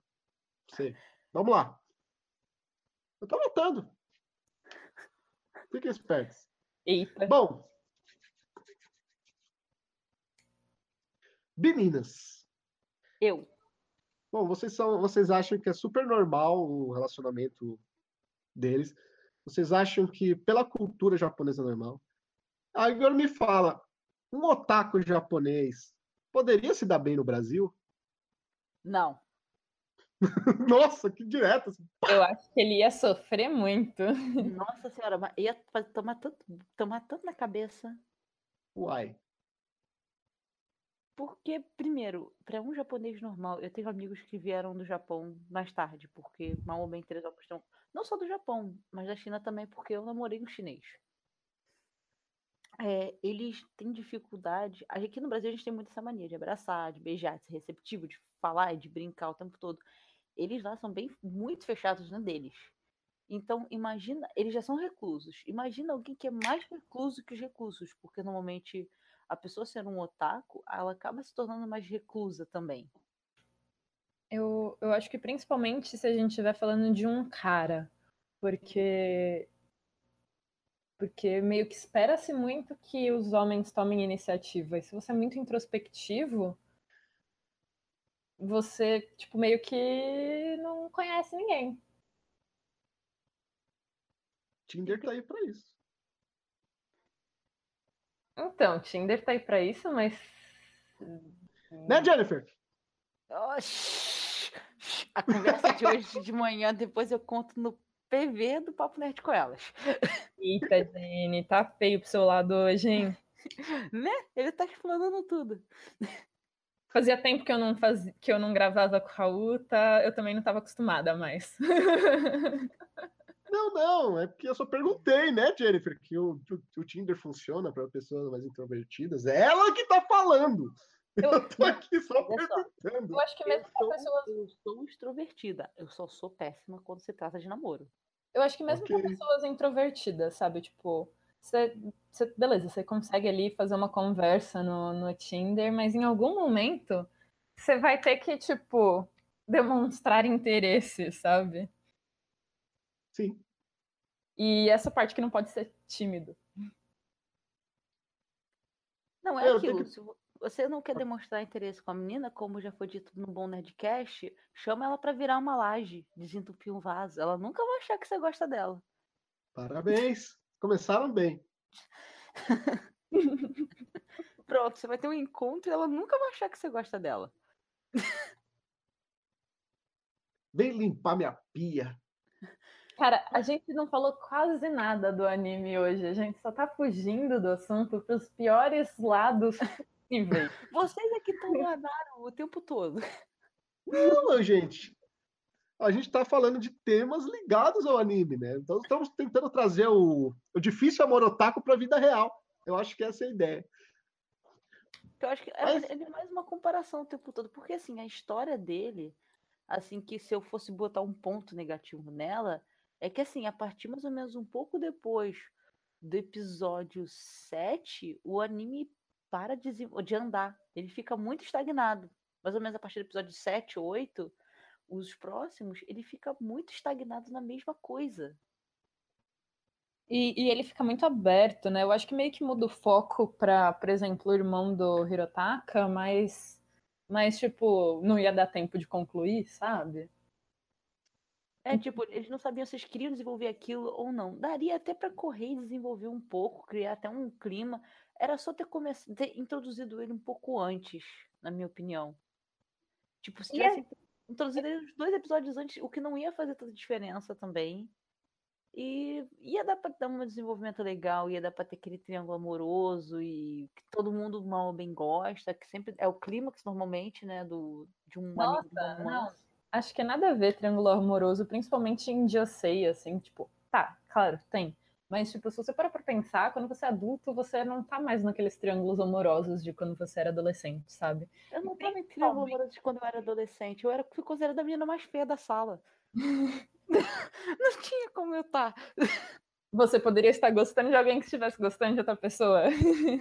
Sei. Vamos lá. Eu tô anotando. Fiquem espertos. Eita. Bom. Meninas. Eu. Bom, vocês são, vocês acham que é super normal o relacionamento deles? Vocês acham que pela cultura japonesa é normal? Agora me fala, um otaku japonês poderia se dar bem no Brasil? Não. Nossa, que direto. Assim. Eu acho que ele ia sofrer muito. Nossa senhora, mas ia tomar tanto, tomar tanto na cabeça. Uai. Porque, primeiro, para um japonês normal, eu tenho amigos que vieram do Japão mais tarde, porque mal ou bem três questão. Não só do Japão, mas da China também, porque eu namorei um chinês. É, eles têm dificuldade. Aqui no Brasil a gente tem muito essa mania de abraçar, de beijar, de ser receptivo, de falar, de brincar o tempo todo. Eles lá são bem muito fechados né, deles. Então, imagina, eles já são reclusos. Imagina alguém que é mais recluso que os reclusos, porque normalmente a pessoa sendo um otaku, ela acaba se tornando mais reclusa também. Eu, eu acho que principalmente se a gente estiver falando de um cara, porque porque meio que espera-se muito que os homens tomem iniciativa. E se você é muito introspectivo, você, tipo, meio que não conhece ninguém. Tinder tá aí pra isso. Então, Tinder tá aí pra isso, mas. Né, Jennifer? a conversa de hoje de manhã, depois eu conto no PV do Papo Nerd com elas. Eita, Jenny, tá feio pro seu lado hoje, hein? Né? Ele tá explanando tudo. Fazia tempo que eu não fazia, que eu não gravava com o Raul, tá? Eu também não estava acostumada mais. Não, não, é porque eu só perguntei, né, Jennifer, que o, o, o Tinder funciona para pessoas mais introvertidas. É ela que tá falando. Eu, eu tô aqui só perguntando. Eu acho que mesmo eu pessoas. Eu sou extrovertida. Eu só sou péssima quando se trata de namoro. Eu acho que mesmo okay. para pessoas introvertidas, sabe? Tipo, você, você, beleza, você consegue ali fazer uma conversa no, no Tinder, mas em algum momento você vai ter que, tipo, demonstrar interesse, sabe? Sim. E essa parte que não pode ser tímido. Não, é, é aquilo. Que... Você não quer demonstrar interesse com a menina, como já foi dito no Bom Nerdcast, chama ela para virar uma laje, desentupir um vaso. Ela nunca vai achar que você gosta dela. Parabéns! Começaram bem. Pronto, você vai ter um encontro e ela nunca vai achar que você gosta dela. Vem limpar minha pia. Cara, a gente não falou quase nada do anime hoje. A gente só tá fugindo do assunto pros piores lados possíveis. Vocês aqui estão no o tempo todo. Não, gente. A gente tá falando de temas ligados ao anime, né? Então estamos tentando trazer o, o difícil amor otaku pra vida real. Eu acho que essa é a ideia. Eu acho que é, Mas... é mais uma comparação o tempo todo, porque assim, a história dele, assim, que se eu fosse botar um ponto negativo nela, é que assim, a partir mais ou menos um pouco depois do episódio 7, o anime para de, de andar. Ele fica muito estagnado. Mais ou menos a partir do episódio 7, 8, os próximos, ele fica muito estagnado na mesma coisa. E, e, ele fica muito aberto, né? Eu acho que meio que muda o foco para, por exemplo, o irmão do Hirotaka, mas, mas, tipo, não ia dar tempo de concluir, sabe? É, tipo, eles não sabiam se eles queriam desenvolver aquilo ou não. Daria até para correr e desenvolver um pouco, criar até um clima. Era só ter, começado, ter introduzido ele um pouco antes, na minha opinião. Tipo, se tivesse é... introduzido ele dois episódios antes, o que não ia fazer tanta diferença também. E ia dar pra dar um desenvolvimento legal, ia dar pra ter aquele triângulo amoroso e que todo mundo mal ou bem gosta, que sempre é o clímax normalmente, né, do, de um Nossa, não, Acho que é nada a ver triângulo amoroso, principalmente em Josei, assim, tipo, tá, claro, tem. Mas, tipo, se você parar pra pensar, quando você é adulto, você não tá mais naqueles triângulos amorosos de quando você era adolescente, sabe? Eu não tava em triângulo amoroso de quando eu era adolescente. Eu era, fui considerada a menina mais feia da sala. não tinha como eu estar. Tá. Você poderia estar gostando de alguém que estivesse gostando de outra pessoa.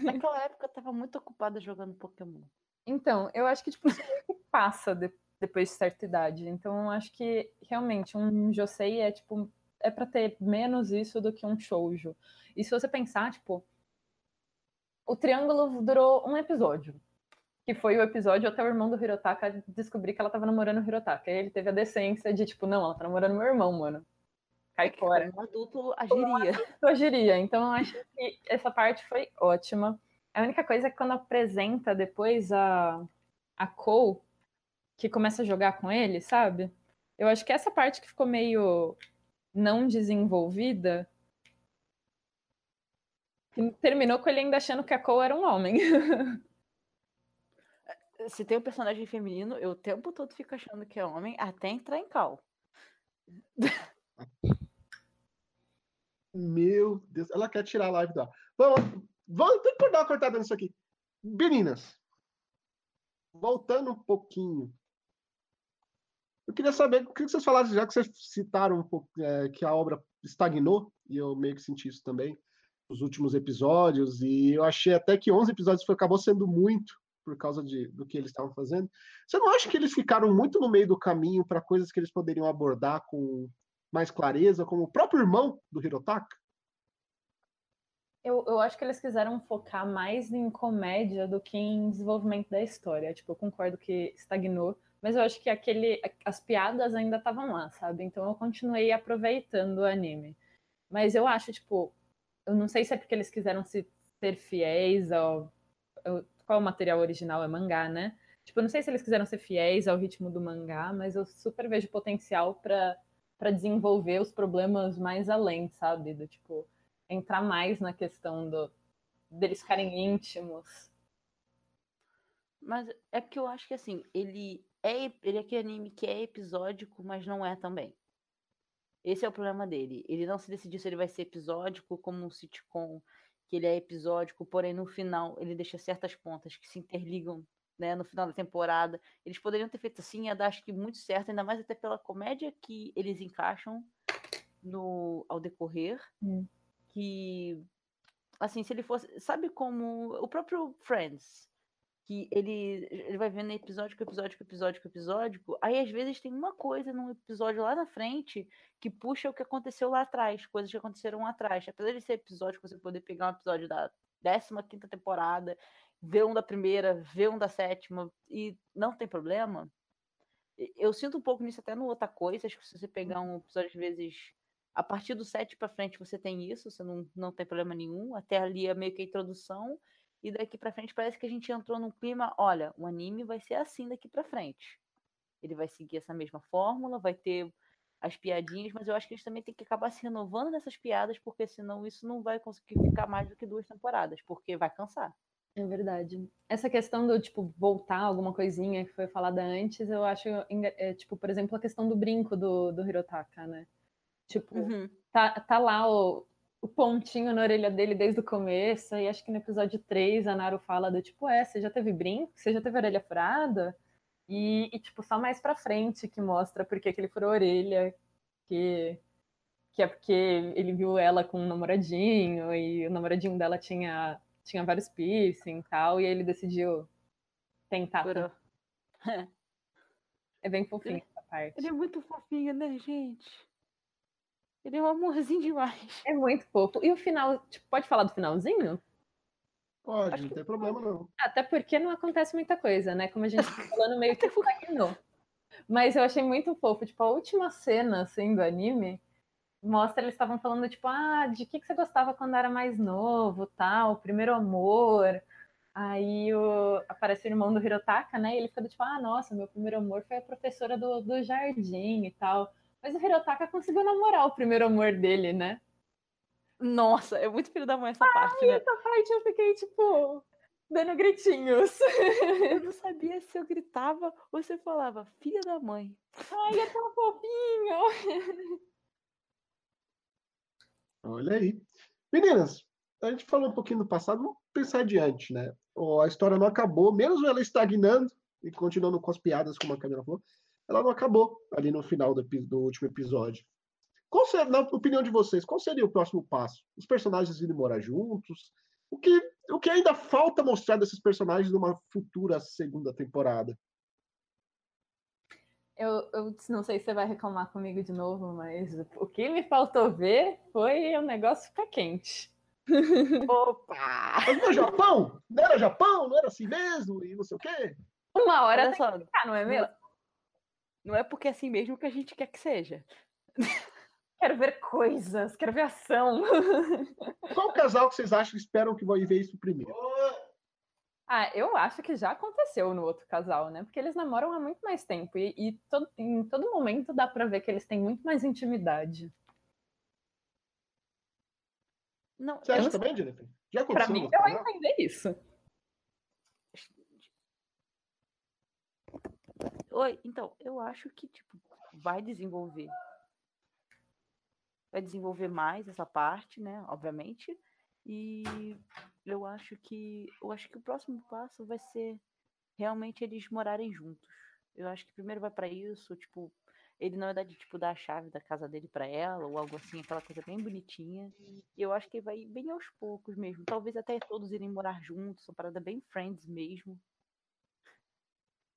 Naquela época eu tava muito ocupada jogando Pokémon. Então, eu acho que, tipo, isso passa depois de certa idade. Então, acho que realmente um Josei é tipo é para ter menos isso do que um shoujo. E se você pensar, tipo, o triângulo durou um episódio, que foi o episódio até o irmão do Hirotaka descobrir que ela tava namorando o Hirotaka. E ele teve a decência de tipo, não, ela tá namorando meu irmão, mano. Cai fora. Um adulto agiria. Um adulto agiria. Então, eu acho que essa parte foi ótima. A única coisa é que quando apresenta depois a, a Cole, que começa a jogar com ele, sabe? Eu acho que essa parte que ficou meio não desenvolvida terminou com ele ainda achando que a Cole era um homem. Se tem um personagem feminino, eu o tempo todo fico achando que é homem até entrar em cal. Meu Deus, ela quer tirar a live da. Vamos, vamos tem que dar uma cortada nisso aqui. Meninas, voltando um pouquinho. Eu queria saber o que vocês falaram, já que vocês citaram um pouco é, que a obra estagnou, e eu meio que senti isso também nos últimos episódios, e eu achei até que 11 episódios foi, acabou sendo muito por causa de, do que eles estavam fazendo. Você não acha que eles ficaram muito no meio do caminho para coisas que eles poderiam abordar com mais clareza, como o próprio irmão do Hirotaka? Eu, eu acho que eles quiseram focar mais em comédia do que em desenvolvimento da história. Tipo, eu concordo que estagnou, mas eu acho que aquele, as piadas ainda estavam lá, sabe? Então eu continuei aproveitando o anime. Mas eu acho, tipo, eu não sei se é porque eles quiseram se ser fiéis ao. Qual é o material original? É mangá, né? Tipo, eu não sei se eles quiseram ser fiéis ao ritmo do mangá, mas eu super vejo potencial para para desenvolver os problemas mais além, sabe? Do tipo, entrar mais na questão do deles ficarem íntimos. Mas é porque eu acho que assim, ele é ele é aquele anime que é episódico, mas não é também. Esse é o problema dele. Ele não se decidiu se ele vai ser episódico como um sitcom, que ele é episódico, porém no final ele deixa certas pontas que se interligam né, no final da temporada. Eles poderiam ter feito assim, ia dar acho que muito certo, ainda mais até pela comédia que eles encaixam no ao decorrer. Hum. Que assim, se ele fosse, sabe como o próprio Friends, que ele, ele vai vendo episódio, episódio, episódio, episódio, aí às vezes tem uma coisa num episódio lá na frente que puxa o que aconteceu lá atrás, coisas que aconteceram lá atrás. Apesar de ser episódio, você poder pegar um episódio da 15 quinta temporada ver um da primeira, ver um da sétima, e não tem problema. Eu sinto um pouco nisso até no outra coisa, acho que se você pegar um episódio, às vezes, a partir do 7 para frente você tem isso, você não, não tem problema nenhum, até ali é meio que a introdução, e daqui para frente parece que a gente entrou num clima, olha, o anime vai ser assim daqui para frente. Ele vai seguir essa mesma fórmula, vai ter as piadinhas, mas eu acho que eles também têm que acabar se renovando nessas piadas, porque senão isso não vai conseguir ficar mais do que duas temporadas, porque vai cansar. É verdade. Essa questão do, tipo, voltar alguma coisinha que foi falada antes, eu acho, é, tipo, por exemplo, a questão do brinco do, do Hirotaka, né? Tipo, uhum. tá, tá lá o, o pontinho na orelha dele desde o começo, e acho que no episódio 3 a Naru fala do tipo, é, você já teve brinco? Você já teve orelha furada? E, e tipo, só mais pra frente que mostra porque que ele furou a orelha, que, que é porque ele viu ela com um namoradinho, e o namoradinho dela tinha tinha vários piercing e tal, e ele decidiu tentar. Furou. É bem fofinho essa parte. Ele é muito fofinho, né, gente? Ele é um amorzinho demais. É muito fofo. E o final, tipo, pode falar do finalzinho? Pode, Acho não tem problema não. Até porque não acontece muita coisa, né? Como a gente tá falando, meio que estagnou. Mas eu achei muito fofo. Tipo, a última cena, assim, do anime, mostra, eles estavam falando, tipo, ah, de que, que você gostava quando era mais novo, tal, primeiro amor. Aí o, aparece o irmão do Hirotaka, né? E ele fica do tipo, ah, nossa, meu primeiro amor foi a professora do, do jardim e tal. Mas o Hirotaka conseguiu namorar o primeiro amor dele, né? Nossa, é muito filho da mãe essa Ai, parte, né? Essa parte eu fiquei, tipo, dando gritinhos. Eu não sabia se eu gritava ou se eu falava, filha da mãe. Ai, é tão fofinho. Olha aí. Meninas, a gente falou um pouquinho do passado, vamos pensar adiante, né? A história não acabou, mesmo ela estagnando e continuando com as piadas, como a Camila falou, ela não acabou ali no final do, do último episódio. Qual seria, na opinião de vocês, qual seria o próximo passo? Os personagens irem morar juntos? O que, o que ainda falta mostrar desses personagens numa futura segunda temporada? Eu, eu não sei se você vai reclamar comigo de novo, mas o que me faltou ver foi o negócio ficar quente. Opa! Mas não é Japão? Não era Japão? Não era assim mesmo? E não sei o quê? Uma hora Olha só, ficar, não é mesmo? Não é porque é assim mesmo que a gente quer que seja. Quero ver coisas, quero ver ação. Qual casal que vocês acham que esperam que vão ver isso primeiro? Ah, eu acho que já aconteceu no outro casal, né? Porque eles namoram há muito mais tempo e, e todo, em todo momento dá pra ver que eles têm muito mais intimidade. Não, Você acha não também, Jennifer? Já Pra aconteceu mim, no eu entender isso. Oi, então, eu acho que, tipo, vai desenvolver. Vai desenvolver mais essa parte, né? Obviamente. E eu acho que. Eu acho que o próximo passo vai ser realmente eles morarem juntos. Eu acho que primeiro vai pra isso, tipo, ele na verdade, tipo, dar a chave da casa dele pra ela, ou algo assim, aquela coisa bem bonitinha. E eu acho que vai bem aos poucos mesmo. Talvez até todos irem morar juntos, uma parada bem friends mesmo.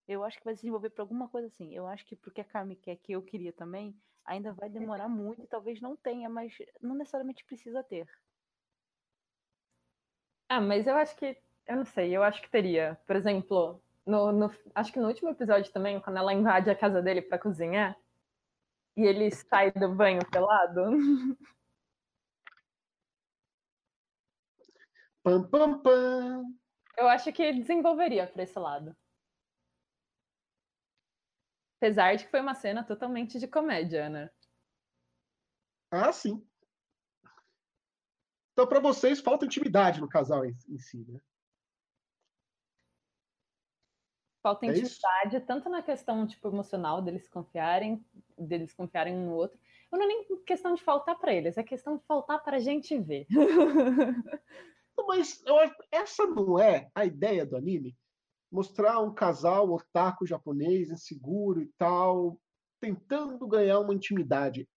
Eu acho que vai se desenvolver pra alguma coisa assim. Eu acho que pro que a Kami quer, que eu queria também, ainda vai demorar muito e talvez não tenha, mas não necessariamente precisa ter. Ah, mas eu acho que. Eu não sei, eu acho que teria. Por exemplo, no, no- acho que no último episódio também, quando ela invade a casa dele pra cozinhar e ele sai do banho pelado. Pam, pam, pam. Eu acho que desenvolveria pra esse lado. Apesar de que foi uma cena totalmente de comédia, né? Ah, sim. Então, pra vocês, falta intimidade no casal em, em si, né? Falta É isso? intimidade, tanto na questão tipo, emocional deles confiarem, deles confiarem um no outro. Eu não é nem questão de faltar pra eles, é questão de faltar pra gente ver. Mas eu essa não é a ideia do anime? Mostrar um casal otaku japonês, inseguro e tal, tentando ganhar uma intimidade.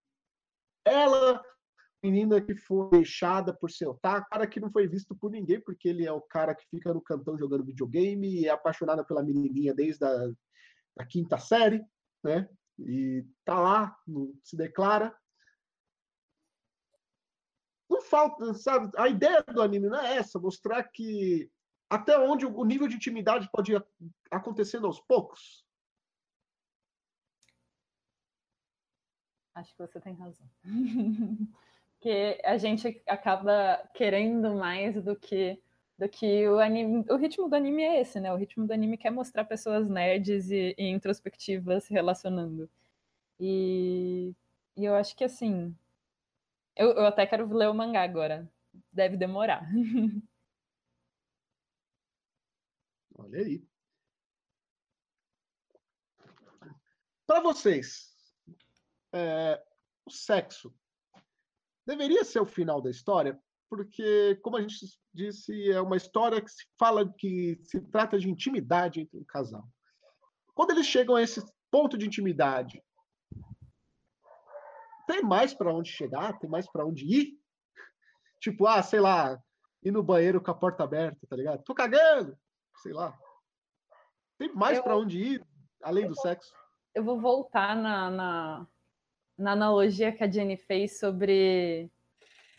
Ela, menina que foi deixada por ser otaku, cara que não foi visto por ninguém, porque ele é o cara que fica no cantão jogando videogame e é apaixonada pela menininha desde a da quinta série, né? E tá lá, não se declara. Não falta, sabe? A ideia do anime não é essa, mostrar que até onde o nível de intimidade pode ir acontecendo aos poucos. Acho que você tem razão. Porque a gente acaba querendo mais do que do que o anime. O ritmo do anime é esse, né? O ritmo do anime quer mostrar pessoas nerds e, e introspectivas se relacionando. E, e eu acho que assim. Eu, eu até quero ler o mangá agora. Deve demorar. Olha aí. Para vocês, é, o sexo deveria ser o final da história, porque, como a gente disse, é uma história que se fala que se trata de intimidade entre um casal. Quando eles chegam a esse ponto de intimidade, tem mais para onde chegar? Tem mais para onde ir? Tipo, ah, sei lá, ir no banheiro com a porta aberta, tá ligado? Tô cagando, sei lá. Tem mais Eu- para onde ir além do sexo? eu vou voltar na, na, na analogia que a Jenny fez sobre,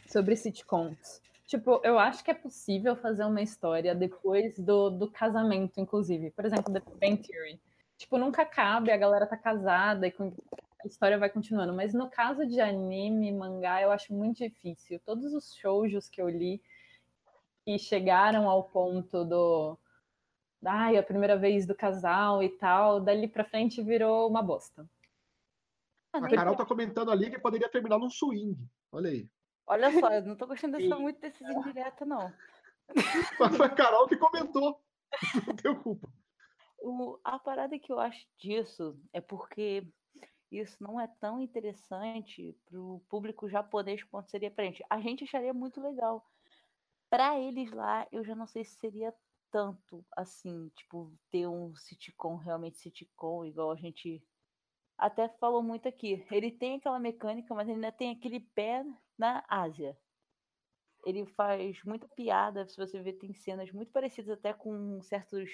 sobre sitcoms. Tipo, eu acho que é possível fazer uma história depois do, do casamento, inclusive. Por exemplo, The Bang Theory. Tipo, nunca cabe, a galera tá casada e a história vai continuando. Mas no caso de anime, mangá, eu acho muito difícil. Todos os shoujos que eu li que chegaram ao ponto do ai, a primeira vez do casal e tal, dali pra frente virou uma bosta. Ah, A Carol tá comentando ali que poderia terminar num swing. Olha aí. Olha só, eu não tô gostando dessa, muito desses indiretos, não. Foi a Carol que comentou. Não tenho culpa. O, a parada que eu acho disso é porque isso não é tão interessante pro público japonês quanto seria pra gente. A gente acharia muito legal. Pra eles lá, eu já não sei se seria tanto assim, tipo, ter um sitcom, realmente sitcom, igual a gente até falou muito aqui. Ele tem aquela mecânica, mas ele ainda tem aquele pé na Ásia. Ele faz muita piada, se você ver, tem cenas muito parecidas até com certos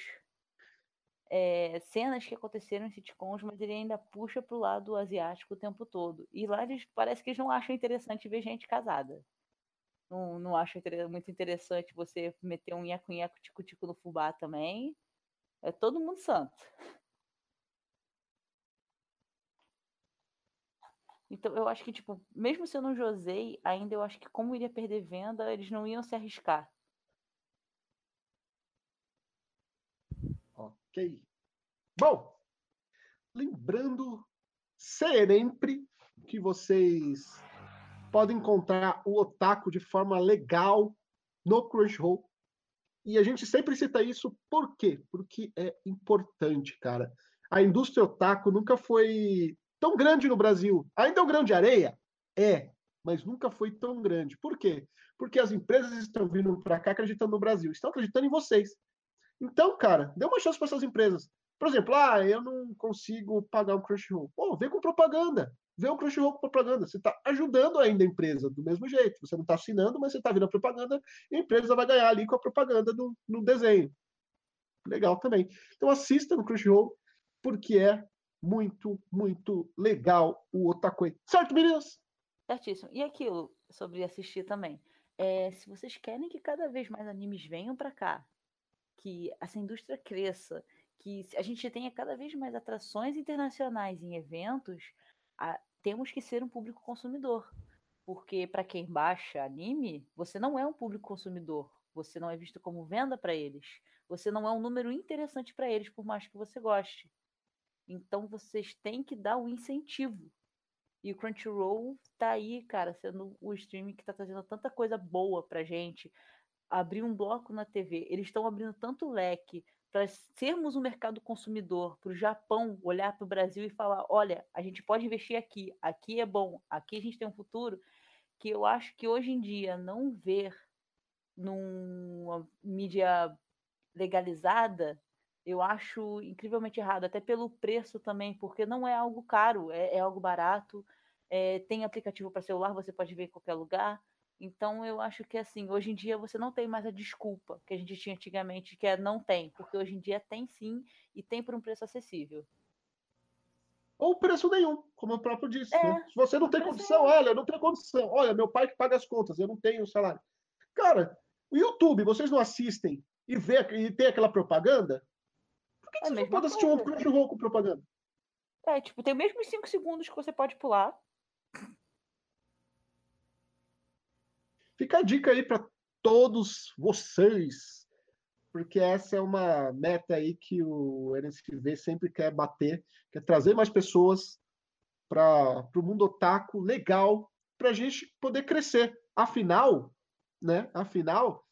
é, cenas que aconteceram em sitcoms, mas ele ainda puxa pro lado asiático o tempo todo. E lá eles parece que eles não acham interessante ver gente casada. Não, não inter- muito interessante você meter um nheco-nheco tico-tico no fubá também. É todo mundo santo. Então, eu acho que, tipo, mesmo sendo um Josei, ainda eu acho que como iria perder venda, eles não iam se arriscar. Ok. Bom, lembrando sempre que vocês podem encontrar o Otaku de forma legal no Crunchyroll. E a gente sempre cita isso por quê? Porque é importante, cara. A indústria otaku nunca foi tão grande no Brasil. Ainda é um grão de areia? É, mas nunca foi tão grande. Por quê? Porque as empresas estão vindo para cá acreditando no Brasil, estão acreditando em vocês. Então, cara, dê uma chance para essas empresas. Por exemplo, ah, eu não consigo pagar o Crunchyroll. Pô, vem com propaganda. Vem o Crunchyroll com propaganda. Você está ajudando ainda a empresa do mesmo jeito. Você não está assinando, mas você está vindo a propaganda e a empresa vai ganhar ali com a propaganda do, no desenho. Legal também. Então assista no Crunchyroll, porque é muito, muito legal o Otakoi. Certo, meninas? Certíssimo. E aquilo sobre assistir também. É, se vocês querem que cada vez mais animes venham para cá, que essa indústria cresça, que a gente tenha cada vez mais atrações internacionais em eventos, a, temos que ser um público consumidor. Porque para quem baixa anime, você não é um público consumidor. Você não é visto como venda para eles. Você não é um número interessante para eles, por mais que você goste. Então vocês têm que dar o incentivo. E o Crunchyroll tá aí, cara, sendo o streaming que tá trazendo tanta coisa boa pra gente. Abrir um bloco na TV. Eles estão abrindo tanto leque para sermos um mercado consumidor, para o Japão olhar para o Brasil e falar: olha, a gente pode investir aqui, aqui é bom, aqui a gente tem um futuro, que eu acho que hoje em dia não ver numa mídia legalizada eu acho incrivelmente errado, até pelo preço também, porque não é algo caro, é, é algo barato, é, tem aplicativo para celular, você pode ver em qualquer lugar. Então eu acho que assim, hoje em dia você não tem mais a desculpa que a gente tinha antigamente, que é não tem, porque hoje em dia tem sim e tem por um preço acessível. Ou preço nenhum, como eu próprio disse. É, né? Se você não tem condição, nenhum. olha, não tem condição. Olha, meu pai que paga as contas, eu não tenho salário. Cara, o YouTube, vocês não assistem e vê e tem aquela propaganda? Por que, é vocês não podem assistir um Crunchyroll com propaganda? É, tipo, tem os mesmos 5 segundos que você pode pular. Fica a dica aí para todos vocês, porque essa é uma meta aí que o NSV sempre quer bater, quer trazer mais pessoas para o mundo otaku legal, para a gente poder crescer. Afinal, né? Afinal,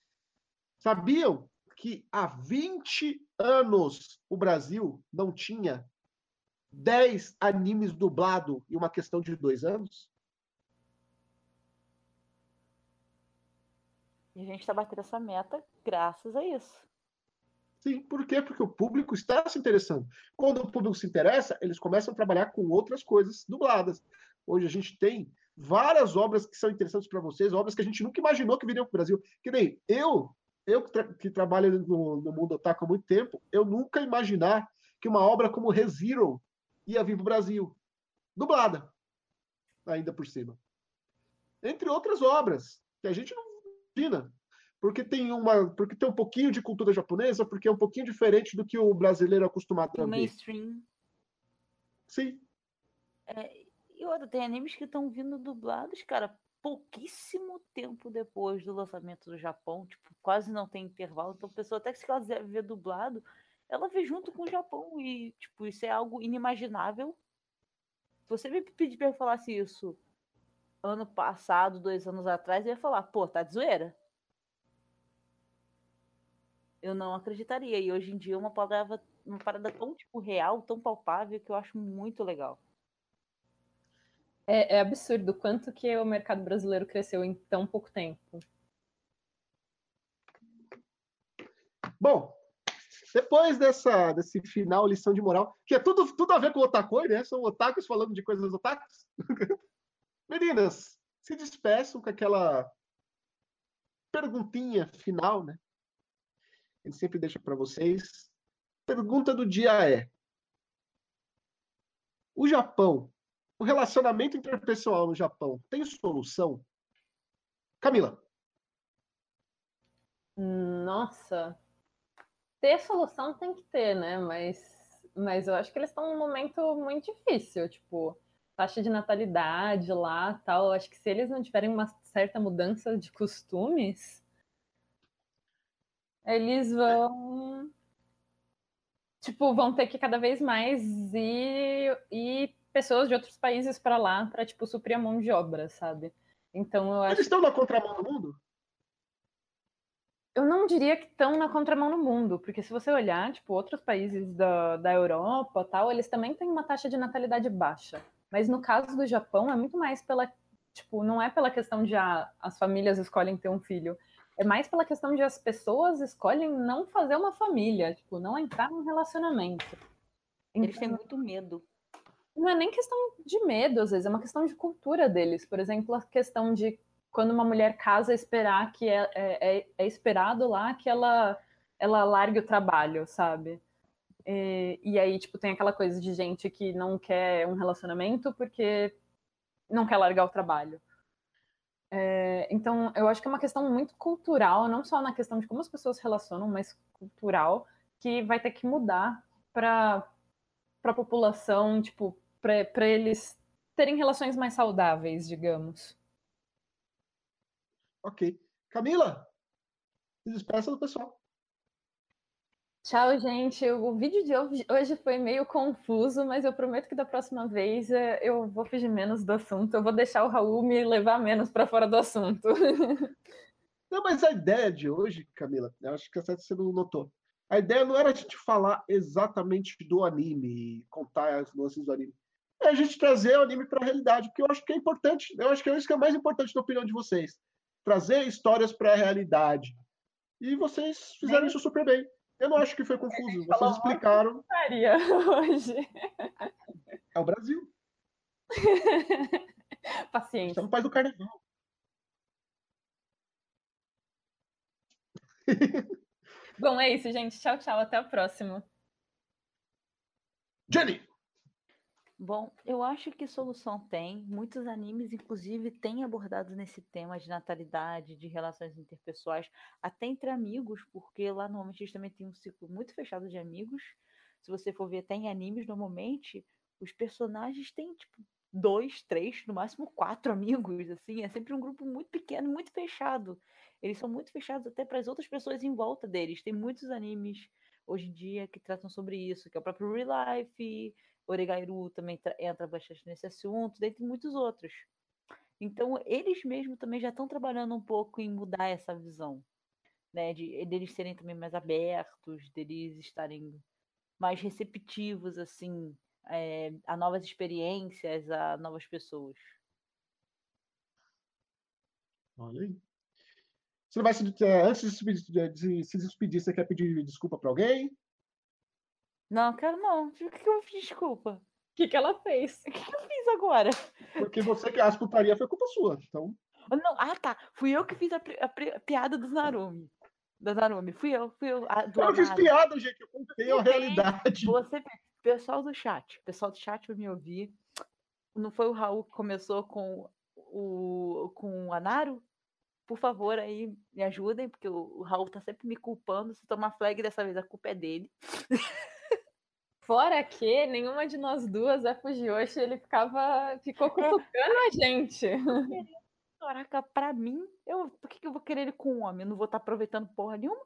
sabiam que há 20 anos o Brasil não tinha 10 animes dublado em uma questão de dois anos? E a gente está batendo essa meta graças a isso. Sim, por quê? Porque o público está se interessando. Quando o público se interessa, eles começam a trabalhar com outras coisas dubladas. Hoje a gente tem várias obras que são interessantes para vocês, obras que a gente nunca imaginou que viriam para o Brasil. Que nem eu, eu que, tra que trabalho no, no, mundo otaku há muito tempo, eu nunca imaginar que uma obra como ReZero ia vir para o Brasil. Dublada, ainda por cima. Entre outras obras, que a gente não China, porque tem uma, porque tem um pouquinho de cultura japonesa, porque é um pouquinho diferente do que o brasileiro é acostumado a ver. mainstream. Sim. É, e outra, tem animes que estão vindo dublados, cara, pouquíssimo tempo depois do lançamento do Japão, tipo, quase não tem intervalo, então a pessoa até que se ela quiser ver dublado, ela vê junto com o Japão e, tipo, isso é algo inimaginável. Se você me pedir para eu falasse isso ano passado, dois anos atrás, eu ia falar, pô, tá de zoeira. Eu não acreditaria. E hoje em dia é uma palavra, uma parada tão tipo real, tão palpável, que eu acho muito legal. É, é absurdo o quanto que o mercado brasileiro cresceu em tão pouco tempo. Bom, depois dessa, desse final, lição de moral, que é tudo, tudo a ver com o otakoi, né? São otakus falando de coisas otakus. Meninas, se despeçam com aquela perguntinha final, né? Gente sempre deixa para vocês. Pergunta do dia é: O Japão, o relacionamento interpessoal no Japão tem solução? Camila. Nossa. Ter solução tem que ter, né? Mas, mas eu acho que eles estão num momento muito difícil. Tipo, taxa de natalidade lá, tal. Acho que se eles não tiverem uma certa mudança de costumes, eles vão tipo, vão ter que cada vez mais ir, ir pessoas de outros países para lá para tipo suprir a mão de obra, sabe? Então eu acho Eles estão na contramão do mundo? eu não diria que estão na contramão no mundo, porque se você olhar, tipo, outros países da, da Europa tal, eles também têm uma taxa de natalidade baixa. Mas no caso do Japão, é muito mais pela, tipo, não é pela questão de ah, as famílias escolhem ter um filho, é mais pela questão de as pessoas escolhem não fazer uma família, tipo, não entrar num relacionamento. Eles têm Então, muito medo. não é nem questão de medo, às vezes, é uma questão de cultura deles. Por exemplo, a questão de quando uma mulher casa, esperar que é, é, é- é esperado lá que ela, ela largue o trabalho, sabe? E, e aí, tipo, tem aquela coisa de gente que não quer um relacionamento porque não quer largar o trabalho. É, então, eu acho que é uma questão muito cultural, não só na questão de como as pessoas se relacionam, mas cultural, que vai ter que mudar para a população, tipo, para eles terem relações mais saudáveis, digamos. Ok. Camila, se despeça do pessoal. Tchau, gente. O vídeo de hoje foi meio confuso, mas eu prometo que da próxima vez eh, eu vou fugir menos do assunto. Eu vou deixar o Raul me levar menos para fora do assunto. Não, mas a ideia de hoje, Camila, eu acho que você não notou. A ideia não era a gente falar exatamente do anime, contar as nuances do anime. É a gente trazer o anime para a realidade, porque eu acho que é importante. Eu acho que é isso que é mais importante na opinião de vocês. Trazer histórias para a realidade. E vocês fizeram isso super bem. Eu não acho que foi confuso. Vocês explicaram. Maria, hoje. É o Brasil. Paciência. Estamos no país do carnaval. Bom, é isso, gente. Tchau, tchau. Até o próximo. Jenny! Bom, eu acho que solução tem. Muitos animes, inclusive, têm abordado nesse tema de natalidade, de relações interpessoais, até entre amigos, porque lá normalmente eles também têm um ciclo muito fechado de amigos. Se você for ver até em animes, normalmente, os personagens têm, tipo, dois, três, no máximo quatro amigos, assim. É sempre um grupo muito pequeno, muito fechado. Eles são muito fechados até para as outras pessoas em volta deles. Tem muitos animes hoje em dia que tratam sobre isso, que é o próprio Real Life, Oregairu também tra- entra bastante nesse assunto, dentre muitos outros. Então, eles mesmos também já estão trabalhando um pouco em mudar essa visão, né? De deles serem também mais abertos, deles estarem mais receptivos, assim, eh, a novas experiências, a novas pessoas. Olha aí. Você vai se, eh, antes de se despedir, você quer pedir desculpa para alguém? Não, quero não. O que, que eu fiz? Desculpa. O que, que ela fez? O que, que eu fiz agora? Porque você que as putaria foi culpa sua. Então, Ah, Não, ah, tá. Fui eu que fiz a, a a piada do Narumi. Da Narumi. Fui eu, fui eu. a- do eu fiz piada, gente. Eu contei a realidade. Você, pessoal do chat, pessoal do chat vai me ouvir. Não foi o Raul que começou com o com o Anaro? Por favor, aí me ajudem, porque o, o Raul tá sempre me culpando. Se tomar flag dessa vez, a culpa é dele. Fora que nenhuma de nós duas é Fujiyoshi, ele ficava. ficou cutucando a gente. Caraca, pra mim, eu, por que, que eu vou querer ele com um homem? Eu não vou estar aproveitando porra nenhuma?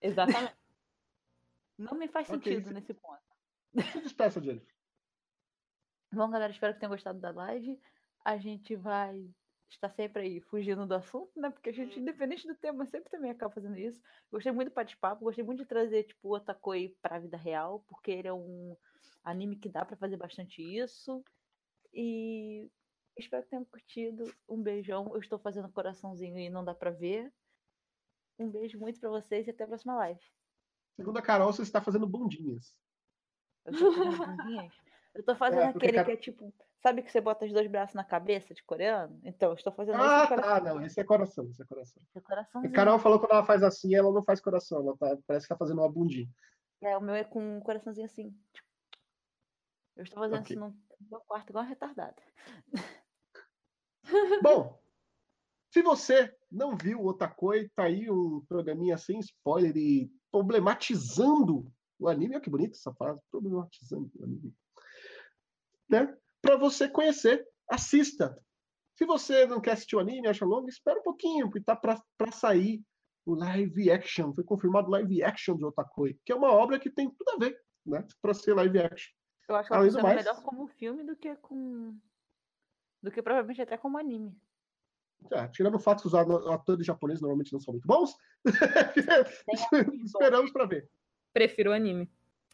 Exatamente. Não me faz sentido se- nesse ponto. Se despeça, Jennifer. Bom, galera, espero que tenham gostado da live. A gente vai estar sempre aí fugindo do assunto, né? Porque a gente, independente do tema, sempre também acaba fazendo isso. Gostei muito do bate-papo, gostei muito de trazer, tipo, o Otakoi pra vida real, porque ele é um anime que dá pra fazer bastante isso. E espero que tenham curtido. Um beijão. Eu estou fazendo coraçãozinho e não dá pra ver. Um beijo muito pra vocês e até a próxima live. Segundo a Carol, você está fazendo bundinhas. Eu tô fazendo bundinhas. Eu tô fazendo É, aquele que é tipo. Sabe que você bota os dois braços na cabeça de coreano? Então, eu estou fazendo Ah, esse tá. coração. Não, esse é coração. Esse é coração. A coraçãozinho. Carol falou que quando ela faz assim, ela não faz coração. Ela tá- parece que tá fazendo uma bundinha. É, o meu é com um coraçãozinho assim. Eu estou fazendo Ok. isso no meu quarto igual uma retardada. Bom, se você não viu o Otakoi, tá aí um programinha sem spoiler e problematizando o anime. Olha que bonito essa frase, problematizando o anime. Né? Para você conhecer, assista. Se você não quer assistir o anime, acha longo, espera um pouquinho, porque tá para sair o live action, foi confirmado live action de Otakoi, que é uma obra que tem tudo a ver, né, para ser live action. Eu acho que ela funciona mais... melhor como filme do que com. do que provavelmente até como anime. É, tirando o fato que os atores japoneses normalmente não são muito bons, esperamos para ver. Prefiro o anime.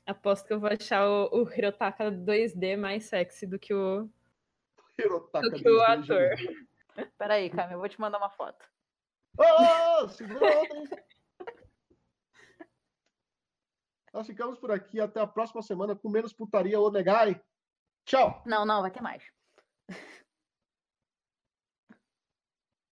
Aposto que eu vou achar o, o Hirotaka 2D mais sexy do que o. Hirotaka do que o ator. Peraí, Cami, eu vou te mandar uma foto. Oh, Nós ficamos por aqui. Até a próxima semana com menos putaria, Onegai. Tchau. Não, não, vai ter mais.